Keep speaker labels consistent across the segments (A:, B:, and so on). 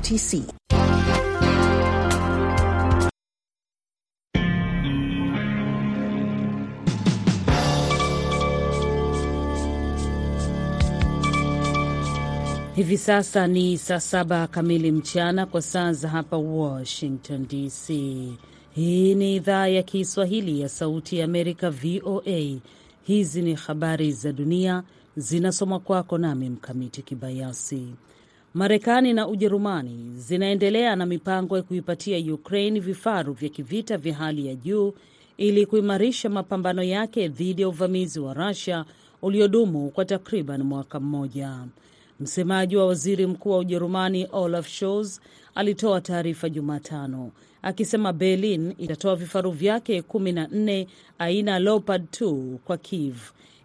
A: TC. Hivi sasa ni saa saba kamili mchana kwa saa za hapa Washington DC. Hii ni idhaa ya Kiswahili ya Sauti ya Amerika, VOA. Hizi ni habari za dunia zinasomwa kwako nami Mkamiti Kibayasi. Marekani na Ujerumani zinaendelea na mipango ya kuipatia Ukraine vifaru vya kivita vya hali ya juu ili kuimarisha mapambano yake dhidi ya uvamizi wa Russia uliodumu kwa takriban mwaka mmoja. Msemaji wa waziri mkuu wa Ujerumani Olaf Scholz alitoa taarifa Jumatano akisema Berlin itatoa vifaru vyake kumi na nne aina Leopard 2 kwa Kiev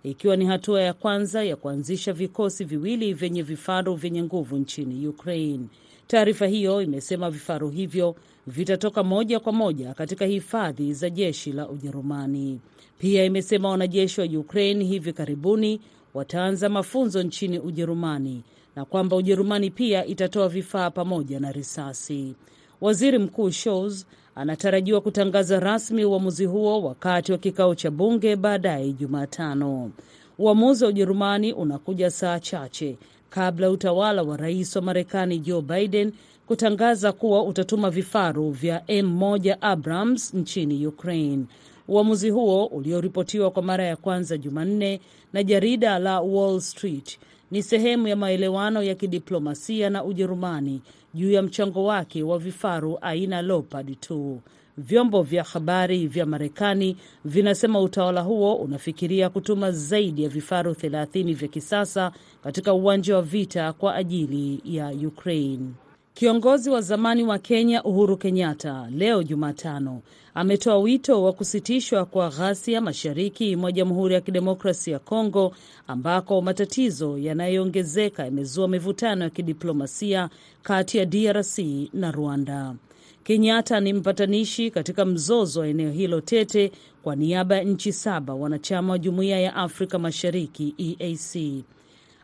A: ikiwa ni hatua ya kwanza ya kuanzisha vikosi viwili vyenye vifaru vyenye nguvu nchini Ukraine. Taarifa hiyo imesema vifaru hivyo vitatoka moja kwa moja katika hifadhi za jeshi la Ujerumani. Pia imesema wanajeshi wa Ukraine hivi karibuni wataanza mafunzo nchini Ujerumani na kwamba Ujerumani pia itatoa vifaa pamoja na risasi. Waziri Mkuu Scholz anatarajiwa kutangaza rasmi uamuzi huo wakati wa kikao cha bunge baadaye Jumatano. Uamuzi wa Ujerumani unakuja saa chache kabla ya utawala wa rais wa Marekani Joe Biden kutangaza kuwa utatuma vifaru vya M1 Abrams nchini Ukraine. Uamuzi huo ulioripotiwa kwa mara ya kwanza Jumanne na jarida la Wall Street ni sehemu ya maelewano ya kidiplomasia na Ujerumani juu ya mchango wake wa vifaru aina Leopard 2. Vyombo vya habari vya Marekani vinasema utawala huo unafikiria kutuma zaidi ya vifaru 30 vya kisasa katika uwanja wa vita kwa ajili ya Ukraine. Kiongozi wa zamani wa Kenya Uhuru Kenyatta leo Jumatano ametoa wito wa kusitishwa kwa ghasia mashariki mwa Jamhuri ya Kidemokrasia ya Kongo ambako matatizo yanayoongezeka yamezua mivutano ya kidiplomasia kati ya DRC na Rwanda. Kenyatta ni mpatanishi katika mzozo wa eneo hilo tete kwa niaba ya nchi saba wanachama wa Jumuiya ya Afrika Mashariki EAC.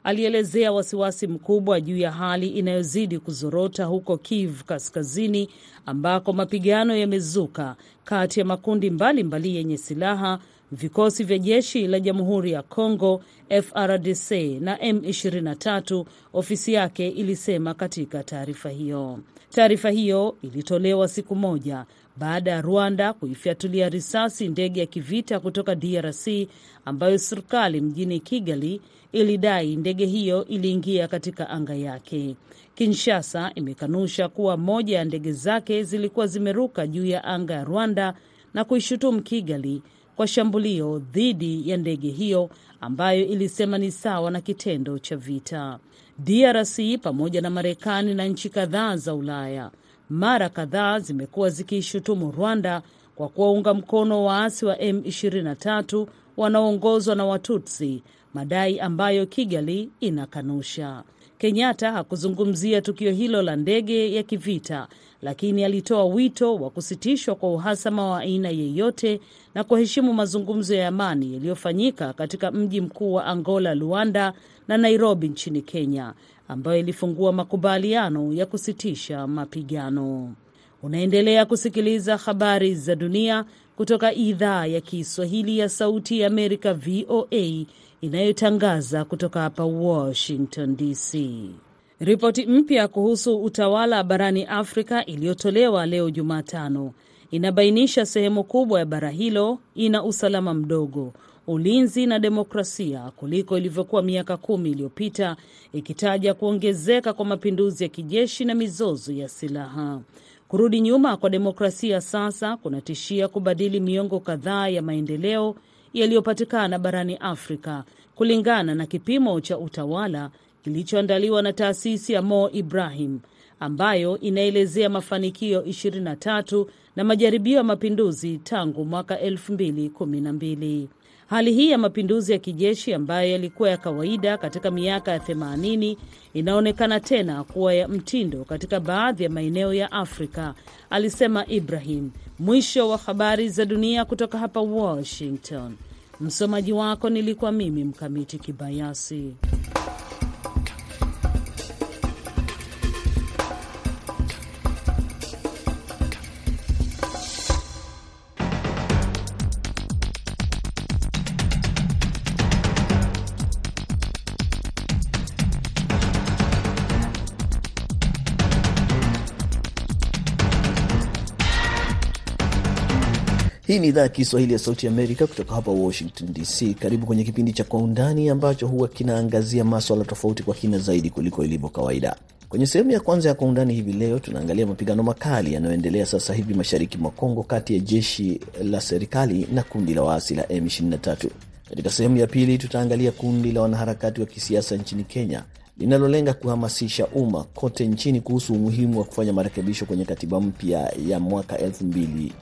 A: Alielezea wasiwasi mkubwa juu ya hali inayozidi kuzorota huko Kiev Kaskazini, ambako mapigano yamezuka kati ya makundi mbalimbali yenye silaha, vikosi vya jeshi la Jamhuri ya Kongo FRDC na M23, ofisi yake ilisema katika taarifa hiyo. Taarifa hiyo ilitolewa siku moja baada ya Rwanda kuifyatulia risasi ndege ya kivita kutoka DRC ambayo serikali mjini Kigali ilidai ndege hiyo iliingia katika anga yake. Kinshasa imekanusha kuwa moja ya ndege zake zilikuwa zimeruka juu ya anga ya Rwanda na kuishutumu Kigali kwa shambulio dhidi ya ndege hiyo ambayo ilisema ni sawa na kitendo cha vita. DRC pamoja na Marekani na nchi kadhaa za Ulaya mara kadhaa zimekuwa zikiishutumu Rwanda kwa kuwaunga mkono waasi wa M23 wanaoongozwa na Watutsi, madai ambayo Kigali inakanusha. Kenyatta hakuzungumzia tukio hilo la ndege ya kivita, lakini alitoa wito wa kusitishwa kwa uhasama wa aina yeyote na kuheshimu mazungumzo ya amani yaliyofanyika katika mji mkuu wa Angola, Luanda, na Nairobi nchini Kenya, ambayo ilifungua makubaliano ya kusitisha mapigano. Unaendelea kusikiliza habari za dunia kutoka idhaa ya Kiswahili ya Sauti ya Amerika, VOA, inayotangaza kutoka hapa Washington DC. Ripoti mpya kuhusu utawala barani Afrika iliyotolewa leo Jumatano inabainisha sehemu kubwa ya bara hilo ina usalama mdogo, ulinzi na demokrasia kuliko ilivyokuwa miaka kumi iliyopita, ikitaja kuongezeka kwa mapinduzi ya kijeshi na mizozo ya silaha. Kurudi nyuma kwa demokrasia sasa kunatishia kubadili miongo kadhaa ya maendeleo yaliyopatikana barani Afrika, kulingana na kipimo cha utawala kilichoandaliwa na taasisi ya Mo Ibrahim ambayo inaelezea mafanikio 23 na majaribio ya mapinduzi tangu mwaka 2012. Hali hii ya mapinduzi ya kijeshi ambayo yalikuwa ya kawaida katika miaka ya 80 inaonekana tena kuwa ya mtindo katika baadhi ya maeneo ya Afrika, alisema Ibrahim. Mwisho wa habari za dunia kutoka hapa Washington. Msomaji wako nilikuwa mimi Mkamiti Kibayasi.
B: Hii ni idhaa ya Kiswahili ya Sauti Amerika kutoka hapa Washington DC. Karibu kwenye kipindi cha Kwa Undani ambacho huwa kinaangazia maswala tofauti kwa kina zaidi kuliko ilivyo kawaida. Kwenye sehemu ya kwanza ya Kwa Undani hivi leo tunaangalia mapigano makali yanayoendelea sasa hivi mashariki mwa Kongo kati ya jeshi la serikali na kundi la waasi la M23. Katika sehemu ya pili tutaangalia kundi la wanaharakati wa kisiasa nchini Kenya linalolenga kuhamasisha umma kote nchini kuhusu umuhimu wa kufanya marekebisho kwenye katiba mpya ya mwaka elfu mbili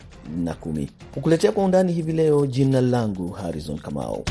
B: na kumi. Kukuletea kwa undani hivi leo, jina langu Harrison Kamau.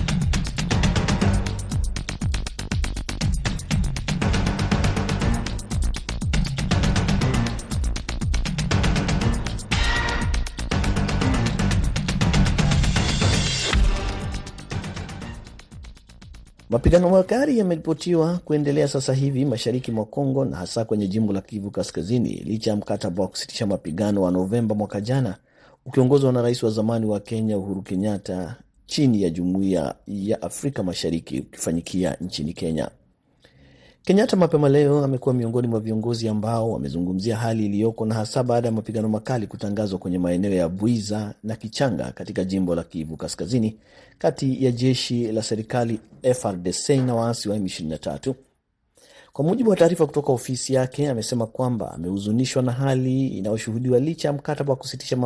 B: Mapigano makali yameripotiwa kuendelea sasa hivi mashariki mwa Kongo na hasa kwenye jimbo la Kivu Kaskazini, licha ya mkataba wa kusitisha mapigano wa Novemba mwaka jana ukiongozwa na rais wa zamani wa Kenya Uhuru Kenyatta chini ya Jumuiya ya Afrika Mashariki ukifanyikia nchini Kenya. Kenyatta mapema leo amekuwa miongoni mwa viongozi ambao wamezungumzia hali iliyoko na hasa baada ya mapigano makali kutangazwa kwenye maeneo ya Bwiza na Kichanga katika jimbo la Kivu Kaskazini kati ya jeshi la serikali FRDC na waasi wa M23. Kwa mujibu wa taarifa kutoka ofisi yake, amesema kwamba amehuzunishwa na hali inayoshuhudiwa licha ya mkataba wa kusitisha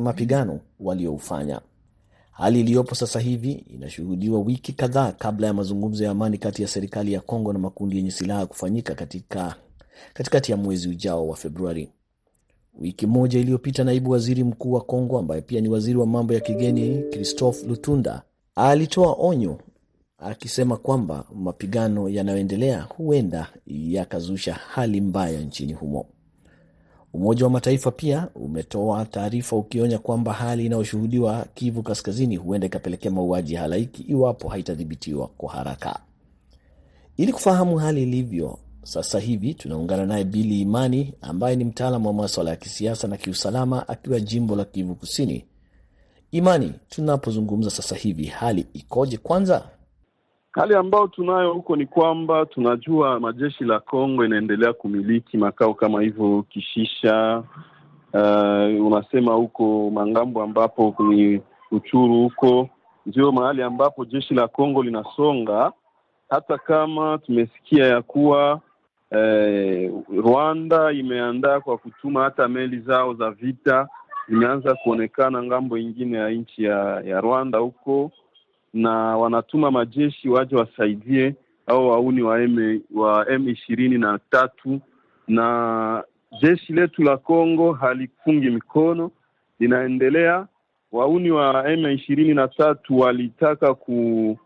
B: mapigano walioufanya. Hali iliyopo sasa hivi inashuhudiwa wiki kadhaa kabla ya mazungumzo ya amani kati ya serikali ya Kongo na makundi yenye silaha kufanyika katika katikati ya mwezi ujao wa Februari. Wiki moja iliyopita, naibu waziri mkuu wa Kongo ambaye pia ni waziri wa mambo ya kigeni Christophe Lutunda alitoa onyo akisema kwamba mapigano yanayoendelea huenda yakazusha hali mbaya nchini humo. Umoja wa Mataifa pia umetoa taarifa ukionya kwamba hali inayoshuhudiwa Kivu Kaskazini huenda ikapelekea mauaji ya halaiki iwapo haitadhibitiwa kwa haraka. Ili kufahamu hali ilivyo sasa hivi, tunaungana naye Bili Imani ambaye ni mtaalamu wa maswala ya kisiasa na kiusalama akiwa jimbo la Kivu Kusini. Imani, tunapozungumza sasa hivi hali ikoje? Kwanza
C: hali ambayo tunayo huko ni kwamba tunajua majeshi la Kongo inaendelea kumiliki makao kama hivyo Kishisha, uh, unasema huko Mangambo ambapo ni Uchuru, huko. Ndio mahali ambapo jeshi la Kongo linasonga, hata kama tumesikia ya kuwa eh, Rwanda imeandaa kwa kutuma hata meli zao za vita zimeanza kuonekana ng'ambo ingine ya nchi ya, ya Rwanda huko na wanatuma majeshi waje wasaidie au wauni wa M wa M ishirini na tatu, na jeshi letu la Kongo halifungi mikono, linaendelea. Wauni wa M ishirini na tatu walitaka ku,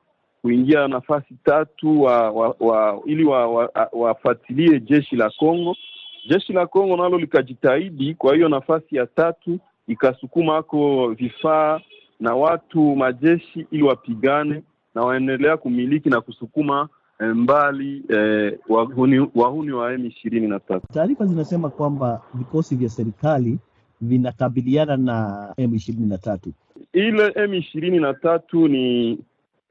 C: kuingia nafasi tatu wa, wa, wa, ili wafuatilie wa, wa jeshi la Kongo. Jeshi la Kongo nalo likajitahidi, kwa hiyo nafasi ya tatu ikasukuma ako vifaa na watu majeshi ili wapigane na waendelea kumiliki na kusukuma mbali eh, wahuni, wahuni wa M ishirini na tatu.
D: Taarifa zinasema kwamba vikosi vya serikali vinakabiliana na M ishirini na tatu.
C: Ile M ishirini na tatu ni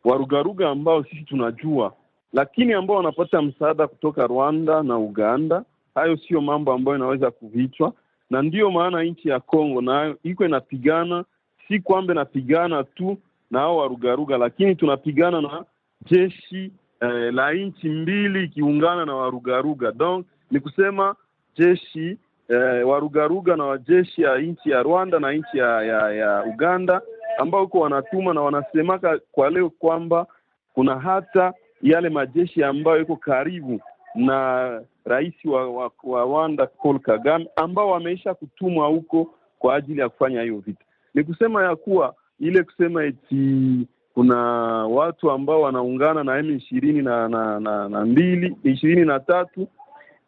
C: warugaruga ambao sisi tunajua, lakini ambao wanapata msaada kutoka Rwanda na Uganda. Hayo sio mambo ambayo inaweza kuvichwa, na ndiyo maana nchi ya Kongo nayo iko inapigana si kwamba napigana tu na hao warugaruga, lakini tunapigana na jeshi eh, la nchi mbili ikiungana na warugaruga. Donc ni kusema jeshi eh, warugaruga na wajeshi ya nchi ya Rwanda na nchi ya, ya, ya Uganda ambao huko wanatuma na wanasemaka kwa leo kwamba kuna hata yale majeshi ambayo iko karibu na rais wa, wa, wa Rwanda Paul Kagame ambao wameisha kutumwa huko kwa ajili ya kufanya hiyo vita ni kusema ya kuwa ile kusema eti kuna watu ambao wanaungana na M ishirini na, na, na, na mbili ishirini na tatu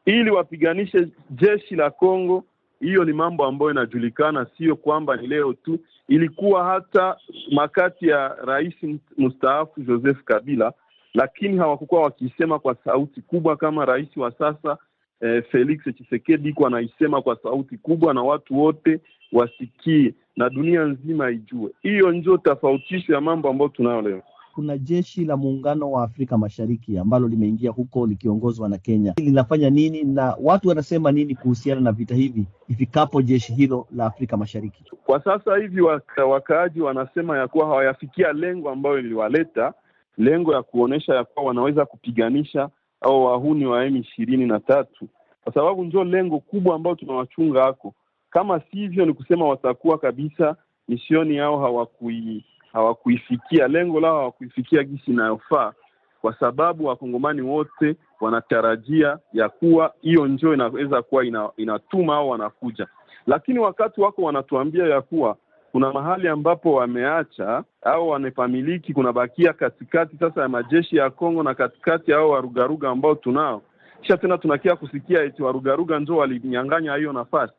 C: ili wapiganishe jeshi la Kongo. Hiyo ni mambo ambayo inajulikana, sio kwamba ni leo tu. Ilikuwa hata makati ya rais mstaafu Joseph Kabila, lakini hawakukuwa wakisema kwa sauti kubwa kama rais wa sasa eh, Felix Tshisekedi iko anaisema kwa sauti kubwa na watu wote wasikie na dunia nzima ijue. Hiyo ndio tofautisho ya mambo ambayo tunayo leo.
D: kuna jeshi la muungano wa Afrika Mashariki ambalo limeingia huko likiongozwa na Kenya. Linafanya nini na watu wanasema nini kuhusiana na vita hivi ifikapo jeshi hilo la Afrika Mashariki?
C: Kwa sasa hivi waka, wakaaji wanasema ya kuwa hawayafikia lengo ambayo iliwaleta, lengo ya kuonyesha ya kuwa wanaweza kupiganisha au wahuni wa M ishirini na tatu, kwa sababu ndio lengo kubwa ambayo tunawachunga hako. Kama sivyo, ni kusema watakuwa kabisa misioni yao hawakui hawakuifikia lengo lao, hawakuifikia gisi inayofaa, kwa sababu wakongomani wote wanatarajia ya kuwa hiyo njoo inaweza kuwa ina, inatuma au wanakuja, lakini wakati wako wanatuambia ya kuwa kuna mahali ambapo wameacha au wamepamiliki, kunabakia katikati sasa ya majeshi ya Kongo na katikati ao warugaruga ambao tunao, kisha tena tunakia kusikia eti warugaruga njoo walinyang'anya hiyo nafasi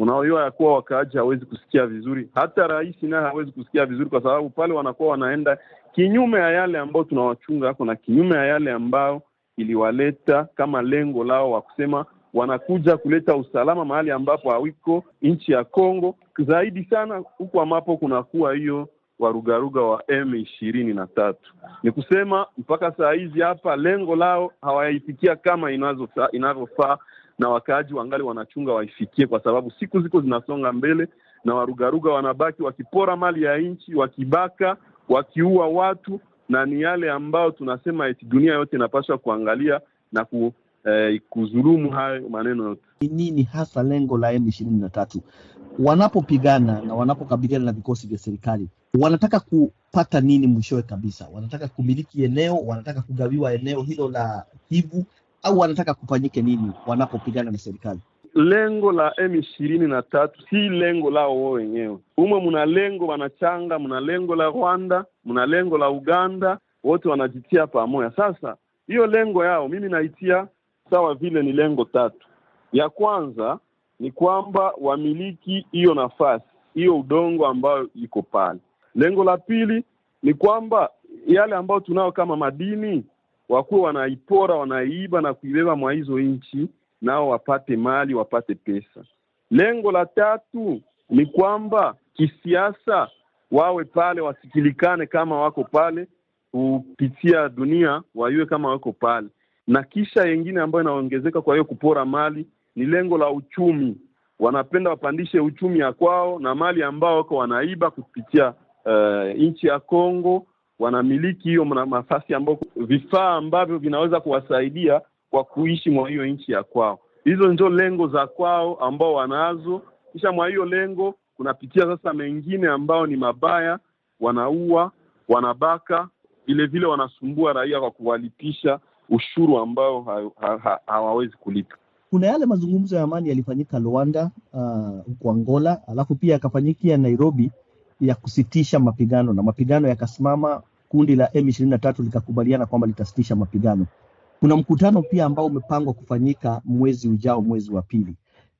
C: unaoiwa ya kuwa wakaaji hawezi kusikia vizuri, hata rais naye hawezi kusikia vizuri, kwa sababu pale wanakuwa wanaenda kinyume ya yale ambao tunawachunga hako na kinyume ya yale ambayo iliwaleta kama lengo lao wa kusema wanakuja kuleta usalama mahali ambapo hawiko nchi ya Kongo, zaidi sana huku ambapo kunakuwa hiyo warugaruga wa M ishirini na tatu. Ni kusema mpaka saa hizi hapa lengo lao hawaifikia kama inavyofaa na wakaaji wangali wanachunga waifikie, kwa sababu siku ziko zinasonga mbele na warugaruga wanabaki wakipora mali ya nchi, wakibaka, wakiua watu, na ni yale ambayo tunasema eti dunia yote inapaswa kuangalia na ku, eh, kuzulumu hayo maneno yote.
D: Ni nini hasa lengo la M ishirini na tatu wanapopigana na wanapokabiliana na vikosi vya serikali? Wanataka kupata nini mwishowe kabisa? Wanataka kumiliki eneo? Wanataka kugawiwa eneo hilo la Kivu au wanataka kufanyike nini wanapopigana na serikali?
C: Lengo la M ishirini na tatu si lengo lao wao wenyewe. Umwe mna lengo wanachanga, mna lengo la Rwanda, mna lengo la Uganda, wote wanajitia pamoja. Sasa hiyo lengo yao mimi naitia sawa vile ni lengo tatu. Ya kwanza ni kwamba wamiliki hiyo nafasi, hiyo udongo ambayo iko pale. Lengo la pili ni kwamba yale ambayo tunayo kama madini wakuwe wanaipora wanaiiba na kuibeba mwa hizo nchi, nao wapate mali wapate pesa. Lengo la tatu ni kwamba kisiasa wawe pale, wasikilikane kama wako pale, kupitia dunia waiwe kama wako pale, na kisha yengine ambayo inaongezeka. Kwa hiyo kupora mali ni lengo la uchumi, wanapenda wapandishe uchumi ya kwao na mali ambao wako wanaiba kupitia uh, nchi ya Kongo wanamiliki hiyo nafasi ambao vifaa ambavyo vinaweza kuwasaidia kwa kuishi mwa hiyo nchi ya kwao. Hizo ndio lengo za kwao ambao wanazo. Kisha mwa hiyo lengo kunapitia sasa mengine ambao ni mabaya, wanaua, wanabaka, vile vile wanasumbua raia kwa kuwalipisha ushuru ambao hawawezi ha, ha, ha, kulipa.
D: Kuna yale mazungumzo ya amani yalifanyika Luanda huko uh, Angola, alafu pia yakafanyikia Nairobi ya kusitisha mapigano na mapigano yakasimama. Kundi la M ishirini na tatu likakubaliana kwamba litasitisha mapigano. Kuna mkutano pia ambao umepangwa kufanyika mwezi ujao, mwezi wa pili.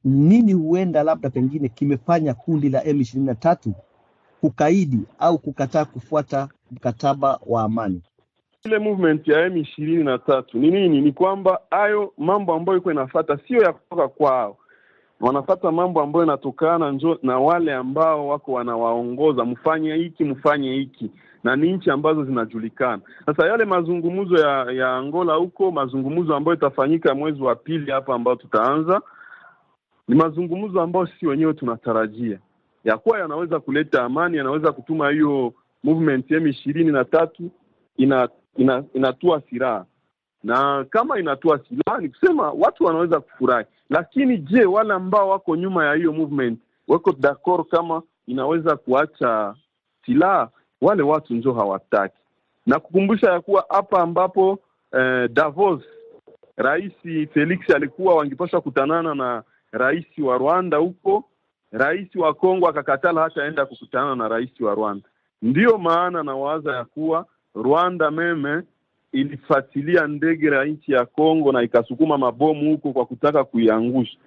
D: Nini huenda labda pengine kimefanya kundi la M ishirini na tatu kukaidi au kukataa kufuata mkataba wa amani?
C: Ile movement ya M ishirini na tatu ni nini? Ni kwamba hayo mambo ambayo iko inafata sio ya kutoka kwao wanafata mambo ambayo inatokana njo na wale ambao wako wanawaongoza, mfanye hiki mfanye hiki, na ni nchi ambazo zinajulikana. Sasa yale mazungumzo ya ya Angola huko, mazungumzo ambayo itafanyika mwezi wa pili hapa, ambao tutaanza, ni mazungumzo ambayo sisi wenyewe tunatarajia ya kuwa yanaweza kuleta amani, yanaweza kutuma hiyo movement M ishirini na tatu ina, ina, inatua silaha na kama inatua silaha ni kusema watu wanaweza kufurahi, lakini je, wale ambao wako nyuma ya hiyo movement wako d'accord kama inaweza kuacha silaha? Wale watu njo hawataki. Na kukumbusha ya kuwa hapa ambapo eh, Davos Rais Felix alikuwa wangepaswa kutanana na rais wa Rwanda huko, rais wa Kongo akakatala hata aenda kukutana na rais wa Rwanda. Ndiyo maana nawaza ya kuwa Rwanda meme ilifuatilia ndege la nchi ya Kongo na ikasukuma mabomu huko kwa kutaka kuiangusha.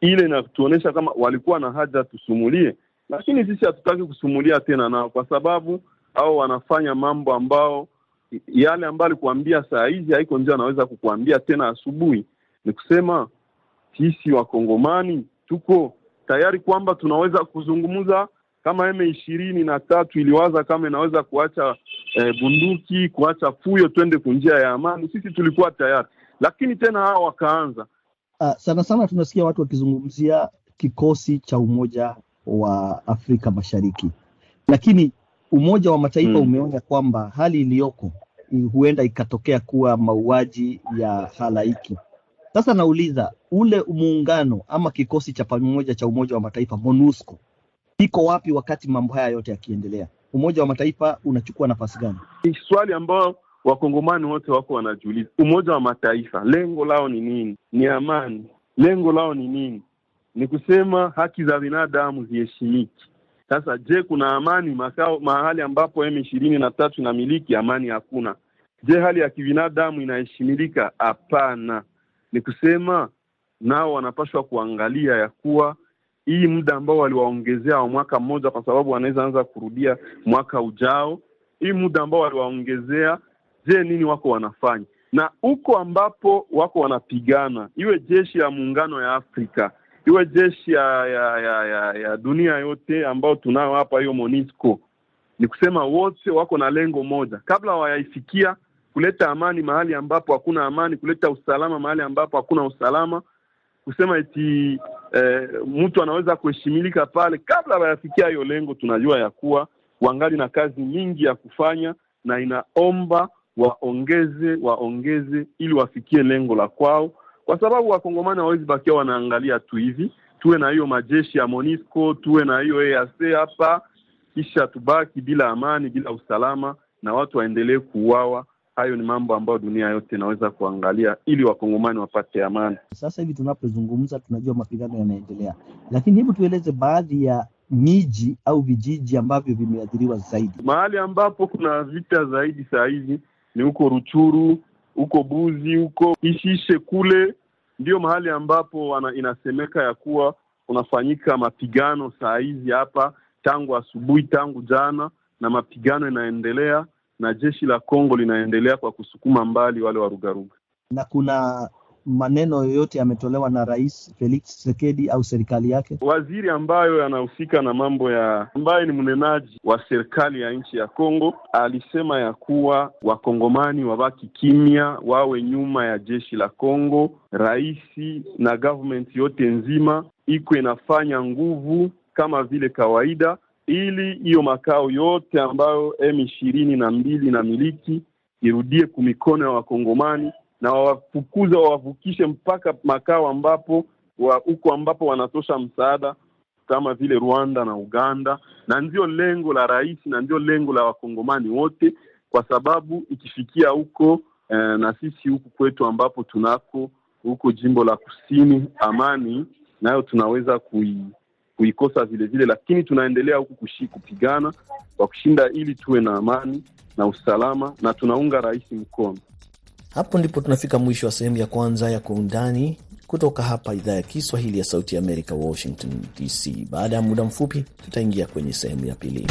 C: Ile inatuonyesha kama walikuwa na haja tusumulie, lakini sisi hatutaki kusumulia tena nao, kwa sababu au wanafanya mambo ambao yale ambayo alikuambia saa hizi haiko ndio anaweza kukuambia tena asubuhi. Ni kusema sisi wakongomani tuko tayari kwamba tunaweza kuzungumza kama M ishirini na tatu iliwaza kama inaweza kuacha eh, bunduki, kuacha fuyo, twende kunjia ya amani. Sisi tulikuwa tayari, lakini tena hao wakaanza
D: Uh, sana sana tunasikia watu wakizungumzia kikosi cha Umoja wa Afrika Mashariki, lakini Umoja wa Mataifa
C: Mm.
D: umeonya kwamba hali iliyoko huenda ikatokea kuwa mauaji ya halaiki. Sasa nauliza, ule muungano ama kikosi cha pamoja cha Umoja wa Mataifa MONUSCO iko wapi wakati mambo haya yote yakiendelea? Umoja wa Mataifa unachukua nafasi gani?
C: ni swali ambayo wakongomani wote wako wanajiuliza. Umoja wa Mataifa lengo lao ni nini? Ni amani. Lengo lao ni nini? Ni kusema haki za binadamu ziheshimiki. Sasa je, kuna amani makao mahali ambapo M ishirini na tatu inamiliki? Amani hakuna. Je, hali ya kibinadamu inaheshimilika? Hapana. Ni kusema nao wanapashwa kuangalia ya kuwa hii muda ambao waliwaongezea wa mwaka mmoja, kwa sababu wanaweza anza kurudia mwaka ujao hii muda ambao waliwaongezea, je, nini wako wanafanya? Na huko ambapo wako wanapigana, iwe jeshi ya muungano ya Afrika, iwe jeshi ya ya, ya, ya, ya dunia yote ambayo tunayo hapa, hiyo MONUSCO, ni kusema wote wako na lengo moja, kabla wayaifikia kuleta amani mahali ambapo hakuna amani, kuleta usalama mahali ambapo hakuna usalama, kusema eti eh, mtu anaweza kuheshimilika pale. Kabla wayafikia hiyo lengo, tunajua ya kuwa wangali na kazi nyingi ya kufanya, na inaomba waongeze waongeze, ili wafikie lengo la kwao, kwa sababu wakongomani hawawezi bakia wanaangalia tu hivi. Tuwe na hiyo majeshi ya MONUSCO, tuwe na hiyo EAC hapa, kisha tubaki bila amani, bila usalama, na watu waendelee kuuawa. Hayo ni mambo ambayo dunia yote inaweza kuangalia, ili wakongomani wapate amani.
D: Sasa hivi tunapozungumza, tunajua mapigano yanaendelea, lakini hebu tueleze baadhi ya miji au vijiji ambavyo vimeathiriwa zaidi.
C: Mahali ambapo kuna vita zaidi saa hizi ni huko Ruchuru, huko Buzi, huko Ishishe kule, ndio mahali ambapo wana, inasemeka ya kuwa unafanyika mapigano saa hizi hapa tangu asubuhi, tangu jana, na mapigano inaendelea na jeshi la Kongo linaendelea kwa kusukuma mbali wale warugaruga.
D: Na kuna maneno yoyote yametolewa na Rais Felix Tshisekedi au serikali yake?
C: Waziri ambayo yanahusika na mambo ya ambaye ni mnenaji wa serikali ya nchi ya Kongo alisema ya kuwa wakongomani wabaki kimya, wawe nyuma ya jeshi la Kongo. Raisi na government yote nzima iko inafanya nguvu kama vile kawaida, ili hiyo makao yote ambayo M ishirini na mbili na miliki irudie kumikono ya wakongomani na wawafukuza wawavukishe mpaka makao ambapo huko ambapo wanatosha msaada kama vile Rwanda na Uganda, na ndio lengo la rais na ndio lengo la wakongomani wote, kwa sababu ikifikia huko eh, na sisi huku kwetu ambapo tunako huko jimbo la kusini, amani nayo tunaweza kui, kuikosa vile vile, lakini tunaendelea huku kushi, kupigana kwa kushinda ili tuwe na amani na usalama, na tunaunga rais mkono.
B: Hapo ndipo tunafika mwisho wa sehemu ya kwanza ya Kwa Undani kutoka hapa idhaa ya Kiswahili ya Sauti ya Amerika, Washington DC. Baada ya muda mfupi, tutaingia kwenye sehemu ya pili.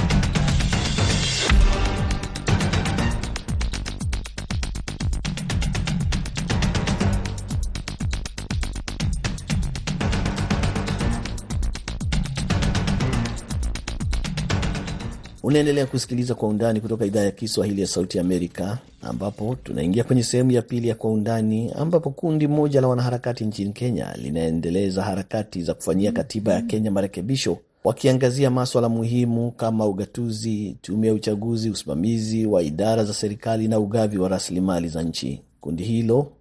B: Unaendelea kusikiliza Kwa Undani kutoka idhaa ya Kiswahili ya Sauti Amerika, ambapo tunaingia kwenye sehemu ya pili ya Kwa Undani, ambapo kundi moja la wanaharakati nchini Kenya linaendeleza harakati za kufanyia katiba ya Kenya marekebisho, wakiangazia maswala muhimu kama ugatuzi, tume ya uchaguzi, usimamizi wa idara za serikali na ugavi wa rasilimali za nchi. Kundi hilo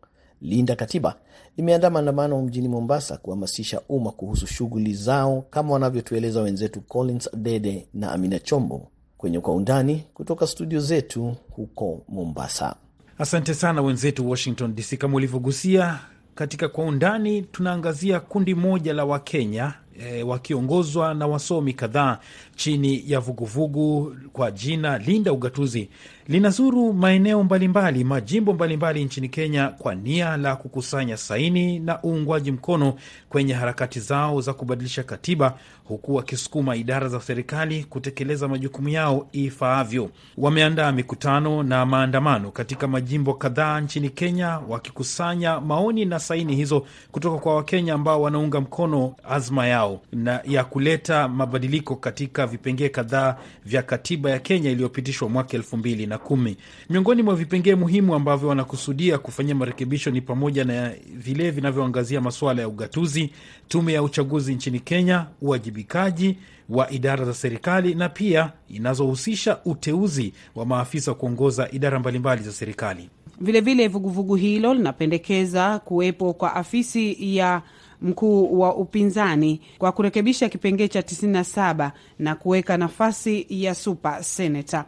B: Linda Katiba limeandaa maandamano mjini Mombasa kuhamasisha umma kuhusu shughuli zao, kama wanavyotueleza wenzetu Collins Dede na Amina Chombo kwenye Kwa Undani kutoka studio zetu huko Mombasa.
E: Asante sana wenzetu Washington DC. Kama ulivyogusia katika Kwa Undani, tunaangazia kundi moja la Wakenya e, wakiongozwa na wasomi kadhaa chini ya vuguvugu kwa jina Linda Ugatuzi linazuru maeneo mbalimbali, majimbo mbalimbali nchini Kenya kwa nia la kukusanya saini na uungwaji mkono kwenye harakati zao za kubadilisha katiba, huku wakisukuma idara za serikali kutekeleza majukumu yao ifaavyo. Wameandaa mikutano na maandamano katika majimbo kadhaa nchini Kenya, wakikusanya maoni na saini hizo kutoka kwa Wakenya ambao wanaunga mkono azma yao na ya kuleta mabadiliko katika vipengee kadhaa vya katiba ya Kenya iliyopitishwa mwaka elfu mbili na kumi. Miongoni mwa vipengee muhimu ambavyo wanakusudia kufanyia marekebisho ni pamoja na vile vinavyoangazia masuala ya ugatuzi, tume ya uchaguzi nchini Kenya, uwajibikaji wa idara za serikali na pia inazohusisha uteuzi wa maafisa wa kuongoza idara mbalimbali za serikali.
F: Vilevile vuguvugu hilo linapendekeza kuwepo kwa afisi ya mkuu wa upinzani kwa kurekebisha kipengee cha 97 na kuweka nafasi ya super senata.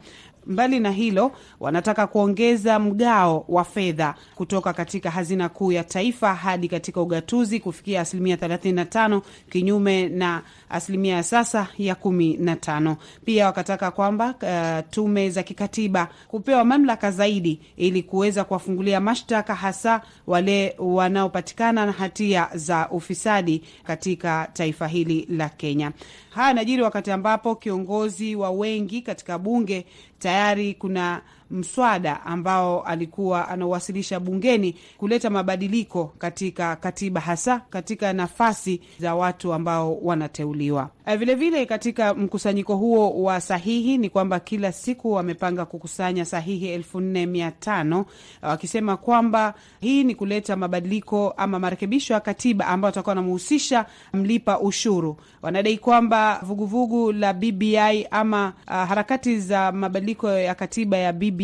F: Mbali na hilo, wanataka kuongeza mgao wa fedha kutoka katika hazina kuu ya taifa hadi katika ugatuzi kufikia asilimia 35 kinyume na asilimia ya sasa ya kumi na tano. Pia wakataka kwamba uh, tume za kikatiba kupewa mamlaka zaidi ili kuweza kuwafungulia mashtaka hasa wale wanaopatikana na hatia za ufisadi katika taifa hili la Kenya. Haya najiri wakati ambapo kiongozi wa wengi katika bunge tayari kuna mswada ambao alikuwa anawasilisha bungeni kuleta mabadiliko katika katiba, hasa katika nafasi za watu ambao wanateuliwa. Vilevile vile katika mkusanyiko huo wa sahihi ni kwamba kila siku wamepanga kukusanya sahihi elfu nne mia tano wakisema kwamba hii ni kuleta mabadiliko ama marekebisho ya katiba ambayo watakuwa wanamhusisha mlipa ushuru. Wanadai kwamba vuguvugu la BBI ama uh, harakati za mabadiliko ya katiba ya BBI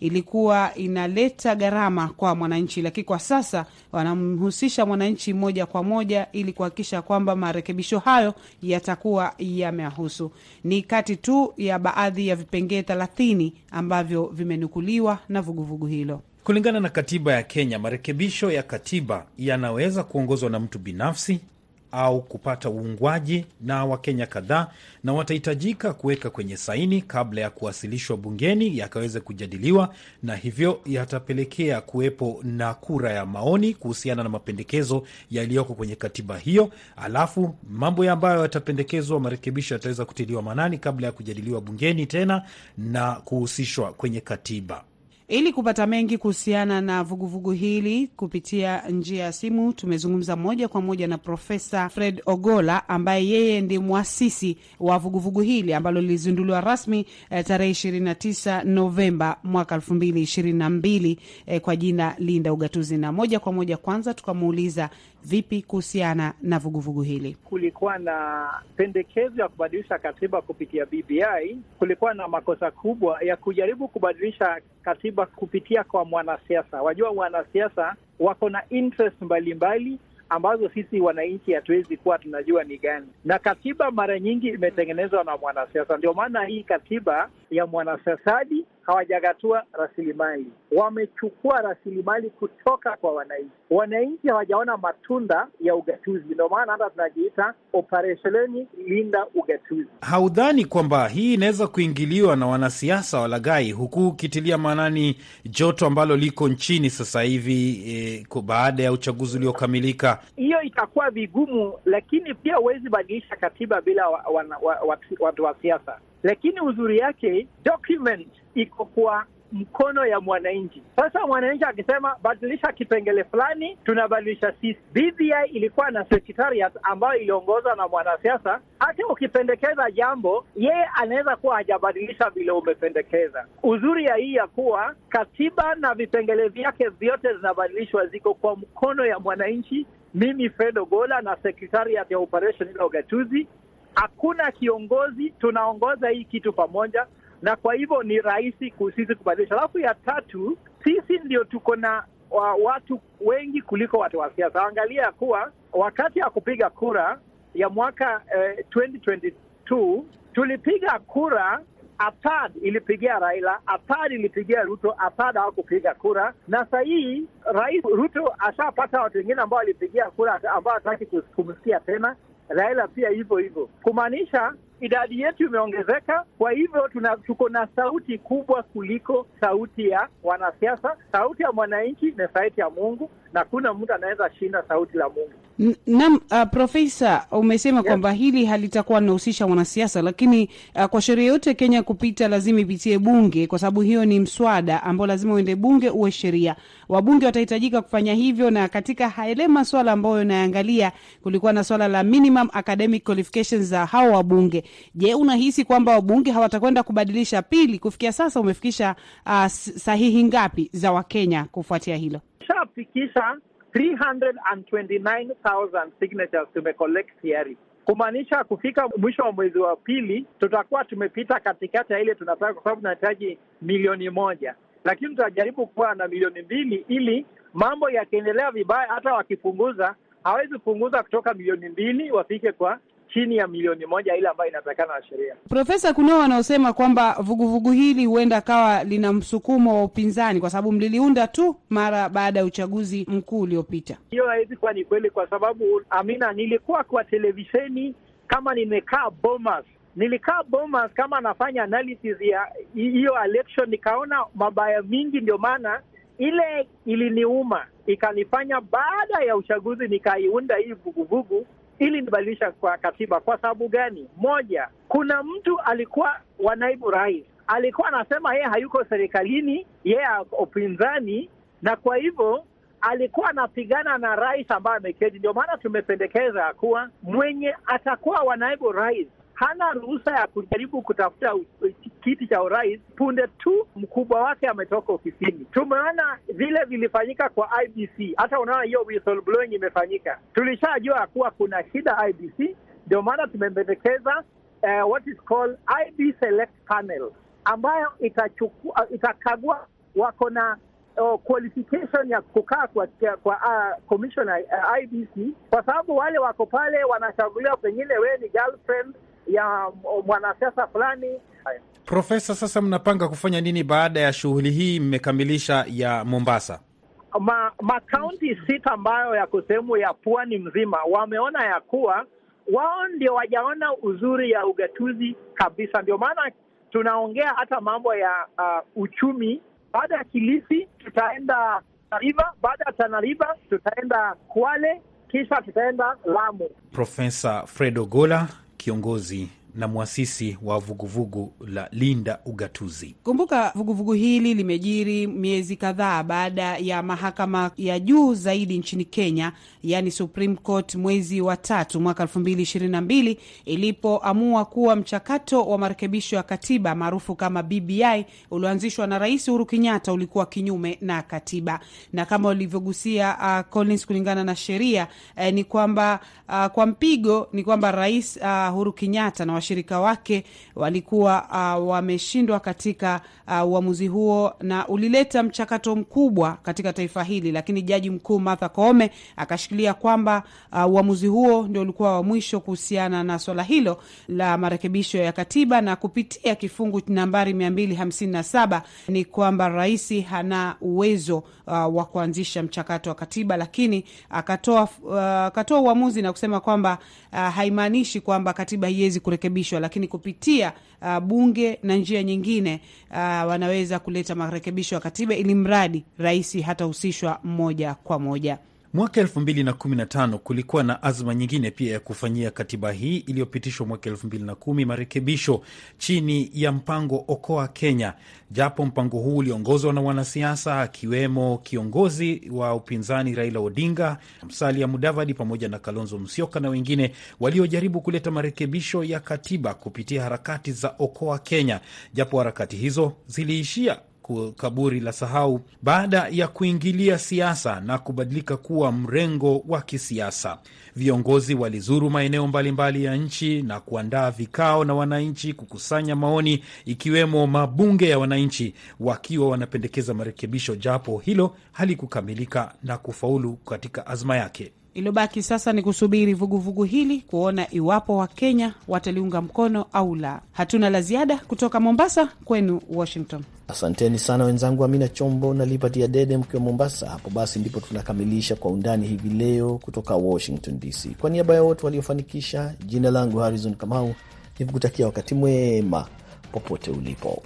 F: ilikuwa inaleta gharama kwa mwananchi, lakini kwa sasa wanamhusisha mwananchi moja kwa moja ili kuhakikisha kwamba marekebisho hayo yatakuwa yamehusu. Ni kati tu ya baadhi ya vipengee thelathini ambavyo vimenukuliwa na vuguvugu hilo.
E: Kulingana na katiba ya Kenya, marekebisho ya katiba yanaweza kuongozwa na mtu binafsi au kupata uungwaji na Wakenya kadhaa, na watahitajika kuweka kwenye saini kabla ya kuwasilishwa bungeni yakaweze kujadiliwa, na hivyo yatapelekea kuwepo na kura ya maoni kuhusiana na mapendekezo yaliyoko kwenye katiba hiyo. Alafu mambo ya ambayo yatapendekezwa, marekebisho yataweza kutiliwa maanani kabla ya kujadiliwa bungeni tena na kuhusishwa kwenye katiba.
F: Ili kupata mengi kuhusiana na vuguvugu vugu hili kupitia njia ya simu, tumezungumza moja kwa moja na Profesa Fred Ogola ambaye yeye ndi mwasisi wa vuguvugu vugu hili ambalo lilizinduliwa rasmi eh, tarehe 29 Novemba mwaka 2022 eh, kwa jina Linda Ugatuzi. Na moja kwa moja kwanza tukamuuliza vipi kuhusiana na vuguvugu vugu hili.
G: Kulikuwa na pendekezo ya kubadilisha katiba kupitia BBI. Kulikuwa na makosa kubwa ya kujaribu kubadilisha katiba kupitia kwa mwanasiasa. Wajua, wanasiasa wako na interest mbalimbali ambazo sisi wananchi hatuwezi kuwa tunajua ni gani, na katiba mara nyingi imetengenezwa na mwanasiasa. Ndio maana hii katiba ya mwanafasadi, hawajagatua rasilimali, wamechukua rasilimali kutoka kwa wananchi. Wananchi hawajaona matunda ya ugatuzi, ndio maana hata tunajiita operesheni linda ugatuzi.
E: Haudhani kwamba hii inaweza kuingiliwa na wanasiasa walaghai, huku ukitilia maanani joto ambalo liko nchini sasa hivi eh, baada ya uchaguzi uliokamilika?
G: Hiyo itakuwa vigumu, lakini pia huwezi badilisha katiba bila watu wa, wa, wa, wa, wa siasa lakini uzuri yake document iko kwa mkono ya mwananchi. Sasa mwananchi akisema badilisha kipengele fulani, tunabadilisha sisi. BBI ilikuwa na secretariat ambayo iliongozwa na mwanasiasa. Hata ukipendekeza jambo, yeye anaweza kuwa hajabadilisha vile umependekeza. Uzuri ya hii ya kuwa katiba na vipengele vyake vyote zinabadilishwa, ziko kwa mkono ya mwananchi. Mimi Fred Ogola na secretariat ya operation ila ugatuzi hakuna kiongozi, tunaongoza hii kitu pamoja, na kwa hivyo ni rahisi sisi kubadilisha. Alafu ya tatu, sisi ndio tuko na wa watu wengi kuliko watu wa siasa. Angalia kuwa wakati ya kupiga kura ya mwaka eh, 2022 tulipiga kura APAD ilipigia Raila, APAD ilipigia Ruto, APAD hawakupiga kura. Na saa hii Rais Ruto ashapata watu wengine ambao walipigia kura ambao hataki kumsikia tena. Raila pia hivyo hivyo, kumaanisha idadi yetu imeongezeka. Kwa hivyo tuko na sauti kubwa kuliko sauti ya wanasiasa. Sauti ya mwananchi ni sauti ya Mungu, na kuna mtu anaweza shinda sauti la Mungu.
F: Naam, uh, Profesa, umesema yes, kwamba hili halitakuwa linahusisha wanasiasa, lakini uh, kwa sheria yote Kenya kupita lazima ipitie bunge, kwa sababu hiyo ni mswada ambao lazima uende bunge uwe sheria. Wabunge watahitajika kufanya hivyo, na katika yale maswala ambayo unaangalia, kulikuwa na swala la minimum academic qualifications za hao wabunge. Je, unahisi kwamba wabunge hawatakwenda kubadilisha? Pili, kufikia sasa umefikisha uh, sahihi ngapi za Wakenya kufuatia hilo?
G: Shafikisha 329,000 signatures tumecollect tayari, kumaanisha kufika mwisho wa mwezi wa pili tutakuwa tumepita katikati ya ile tunataka, kwa sababu tunahitaji milioni moja, lakini tutajaribu kuwa na milioni mbili ili mambo yakiendelea vibaya, hata wakipunguza hawezi punguza kutoka milioni mbili wafike kwa chini ya milioni moja ile ambayo inatakana na sheria.
F: Profesa, kunao wanaosema kwamba vuguvugu hili huenda akawa lina msukumo wa upinzani kwa sababu mliliunda tu mara baada ya uchaguzi mkuu uliopita.
G: Hiyo haiwezi kuwa ni kweli, kwa sababu Amina, nilikuwa kwa televisheni kama nimekaa Bomas, nilikaa Bomas kama anafanya analysis ya hiyo election, nikaona mabaya mingi, ndio maana ile iliniuma ikanifanya baada ya uchaguzi nikaiunda hii vuguvugu ili nibadilisha kwa katiba. Kwa sababu gani? Moja, kuna mtu alikuwa wa naibu rais, alikuwa anasema yeye hayuko serikalini, yeye upinzani, na kwa hivyo alikuwa anapigana na rais ambaye ameketi. Ndio maana tumependekeza kuwa mwenye atakuwa wa naibu rais hana ruhusa ya kujaribu kutafuta kiti cha urais punde tu mkubwa wake ametoka ofisini. Tumeona vile vilifanyika kwa IBC, hata unaona hiyo whistleblowing imefanyika. Tulishajua kuwa kuna shida IBC, ndio maana tumependekeza uh, what is called IB Select Panel ambayo itachukua itakagua wako na Oh, qualification ya kukaa kwa, kwa uh, commissioner uh, IBC, kwa sababu wale wako pale wanachaguliwa, pengine wewe ni girlfriend ya mwanasiasa fulani.
E: Profesa, sasa mnapanga kufanya nini baada ya shughuli hii mmekamilisha ya Mombasa?
G: Ma makaunti sita ambayo yako sehemu ya pwani mzima wameona ya kuwa wao ndio wajaona uzuri ya ugatuzi kabisa. Ndio maana tunaongea hata mambo ya uh, uchumi. Baada ya Kilifi tutaenda Tanariva, baada ya Tanariva tutaenda Kwale, kisha tutaenda Lamu.
E: Profesa Fred Ogola kiongozi na mwasisi wa vuguvugu la Linda Ugatuzi.
F: Kumbuka vuguvugu hili limejiri miezi kadhaa baada ya mahakama ya juu zaidi nchini Kenya, yani Supreme Court, mwezi wa tatu mwaka elfu mbili ishirini na mbili ilipoamua kuwa mchakato wa marekebisho ya katiba maarufu kama BBI ulioanzishwa na Rais Uhuru Kenyatta ulikuwa kinyume na katiba, na kama ulivyogusia uh, Collins, kulingana na sheria eh, ni kwamba uh, kwa mpigo ni kwamba Rais uh, Uhuru Kenyatta na washirika wake walikuwa uh, wameshindwa katika uamuzi uh, huo, na ulileta mchakato mkubwa katika taifa hili, lakini jaji mkuu Martha Koome akashikilia kwamba uamuzi uh, huo ndio ulikuwa wa mwisho kuhusiana na swala hilo la marekebisho ya katiba, na kupitia kifungu nambari mia mbili hamsini na saba ni kwamba rais hana uwezo uh, wa kuanzisha mchakato wa katiba, lakini akatoa uh, akatoa uamuzi na kusema kwamba uh, haimaanishi kwamba katiba haiwezi kurekebishwa, lakini kupitia uh, bunge na njia nyingine uh, wanaweza kuleta marekebisho ya katiba ili mradi rais hatahusishwa moja kwa moja.
E: Mwaka elfu mbili na kumi na tano kulikuwa na azma nyingine pia ya kufanyia katiba hii iliyopitishwa mwaka elfu mbili na kumi marekebisho chini ya mpango Okoa Kenya, japo mpango huu uliongozwa na wanasiasa akiwemo kiongozi wa upinzani Raila Odinga, Musalia Mudavadi pamoja na Kalonzo Musyoka na wengine waliojaribu kuleta marekebisho ya katiba kupitia harakati za Okoa Kenya, japo harakati hizo ziliishia kaburi la sahau baada ya kuingilia siasa na kubadilika kuwa mrengo wa kisiasa. Viongozi walizuru maeneo mbalimbali ya nchi na kuandaa vikao na wananchi kukusanya maoni, ikiwemo mabunge ya wananchi wakiwa wanapendekeza marekebisho, japo hilo halikukamilika na kufaulu katika azma yake.
F: Iliyobaki sasa ni kusubiri vuguvugu vugu hili kuona iwapo Wakenya wataliunga mkono au la. Hatuna la ziada kutoka Mombasa, kwenu Washington.
B: Asanteni sana wenzangu Amina Chombo na Liberty Adede mkiwa Mombasa. Hapo basi ndipo tunakamilisha Kwa Undani hivi leo kutoka Washington DC. Kwa niaba ya wote waliofanikisha, jina langu Harrison Kamau, nikukutakia wakati mwema popote ulipo.